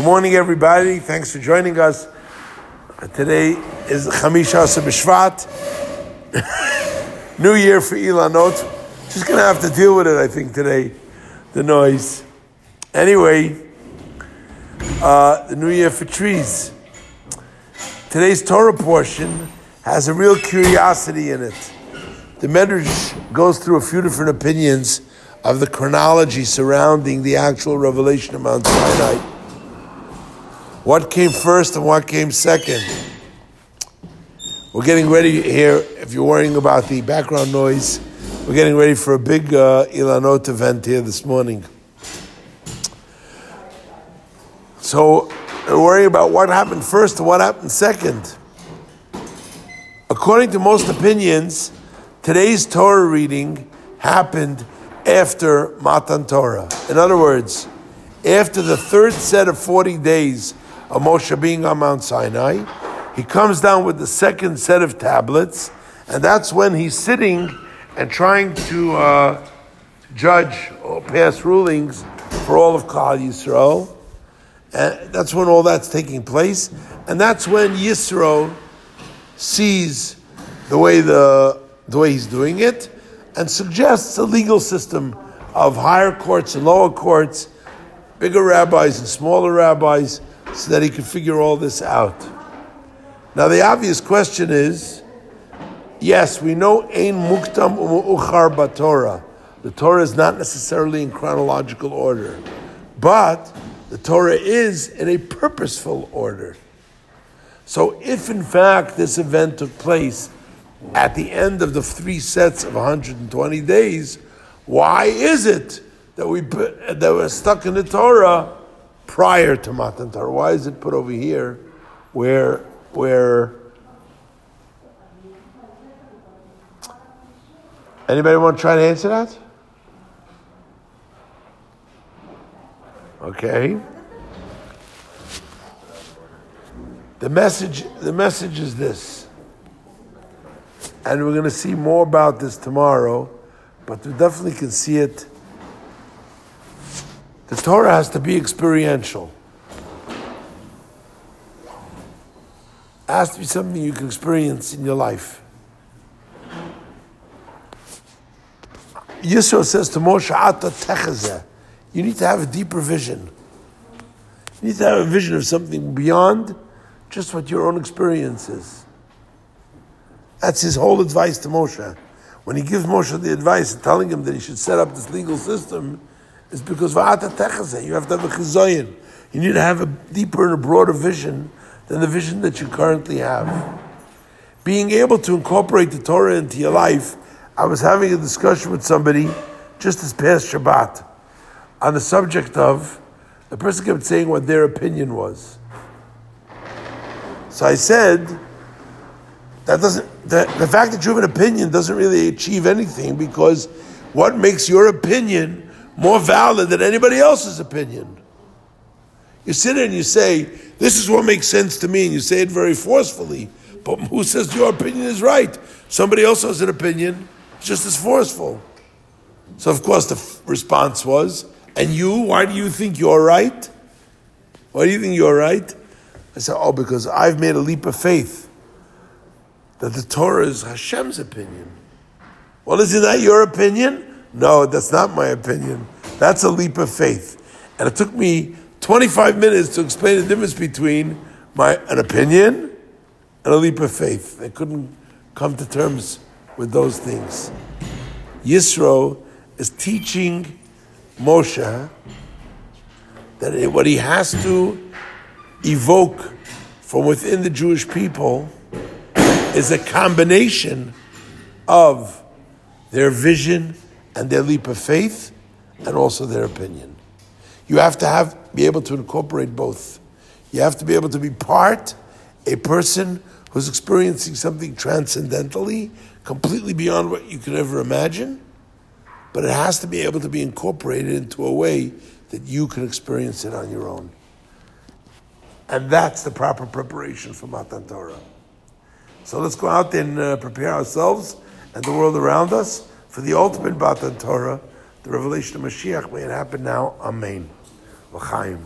Good morning, everybody. Thanks for joining us. Today is Chamisha B'Shvat, New Year for Ilanot. Just gonna have to deal with it, I think, today. The noise. Anyway, uh, the New Year for trees. Today's Torah portion has a real curiosity in it. The Medrash goes through a few different opinions of the chronology surrounding the actual revelation of Mount Sinai. What came first and what came second? We're getting ready here. If you're worrying about the background noise, we're getting ready for a big uh, Ilanot event here this morning. So we're worrying about what happened first and what happened second. According to most opinions, today's Torah reading happened after Matan Torah. In other words, after the third set of 40 days of Moshe being on Mount Sinai, he comes down with the second set of tablets, and that's when he's sitting and trying to uh, judge or pass rulings for all of Klal Yisrael. And that's when all that's taking place, and that's when Yisro sees the way the the way he's doing it, and suggests a legal system of higher courts and lower courts, bigger rabbis and smaller rabbis, so that he could figure all this out. Now, the obvious question is yes, we know Ein Muktam Uchar Batorah. The Torah is not necessarily in chronological order, but the Torah is in a purposeful order. So, if in fact this event took place at the end of the three sets of 120 days, why is it that we that we're stuck in the Torah prior to Matan Torah? Why is it put over here where where anybody want to try to answer that? Okay. The message the message is this and we're going to see more about this tomorrow, but we definitely can see it. The Torah has to be experiential. It has to be something you can experience in your life. Yisro says to Moshe, Ata techazeh. You need to have a deeper vision. You need to have a vision of something beyond just what your own experience is. That's his whole advice to Moshe. When he gives Moshe the advice telling him that he should set up this legal system, is because you have to have a chizoyin. You need to have a deeper and a broader vision than the vision that you currently have. Being able to incorporate the Torah into your life, I was having a discussion with somebody just this past Shabbat on the subject of the person kept saying what their opinion was. So I said, that doesn't the, the fact that you have an opinion doesn't really achieve anything because what makes your opinion more valid than anybody else's opinion? You sit there and you say, This is what makes sense to me, and you say it very forcefully. But who says your opinion is right? Somebody else has an opinion, just as forceful. So, of course, the f- response was, And you, why do you think you're right? Why do you think you're right? I said, Oh, because I've made a leap of faith that the Torah is Hashem's opinion. Well, isn't that your opinion? No, that's not my opinion. That's a leap of faith. And it took me 25 minutes to explain the difference between my an opinion and a leap of faith. I couldn't come to terms with those things. Yisro is teaching Moshe that what he has to evoke from within the Jewish people is a combination of their vision and their leap of faith and also their opinion. You have to have be able to incorporate both. You have to be able to be part, a person who's experiencing something transcendentally, completely beyond what you could ever imagine, but it has to be able to be incorporated into a way that you can experience it on your own. And that's the proper preparation for Matan Torah. So let's go out and uh, prepare ourselves and the world around us for the ultimate Matan Torah, the revelation of Mashiach. May it happen now. Amen. L'chaim.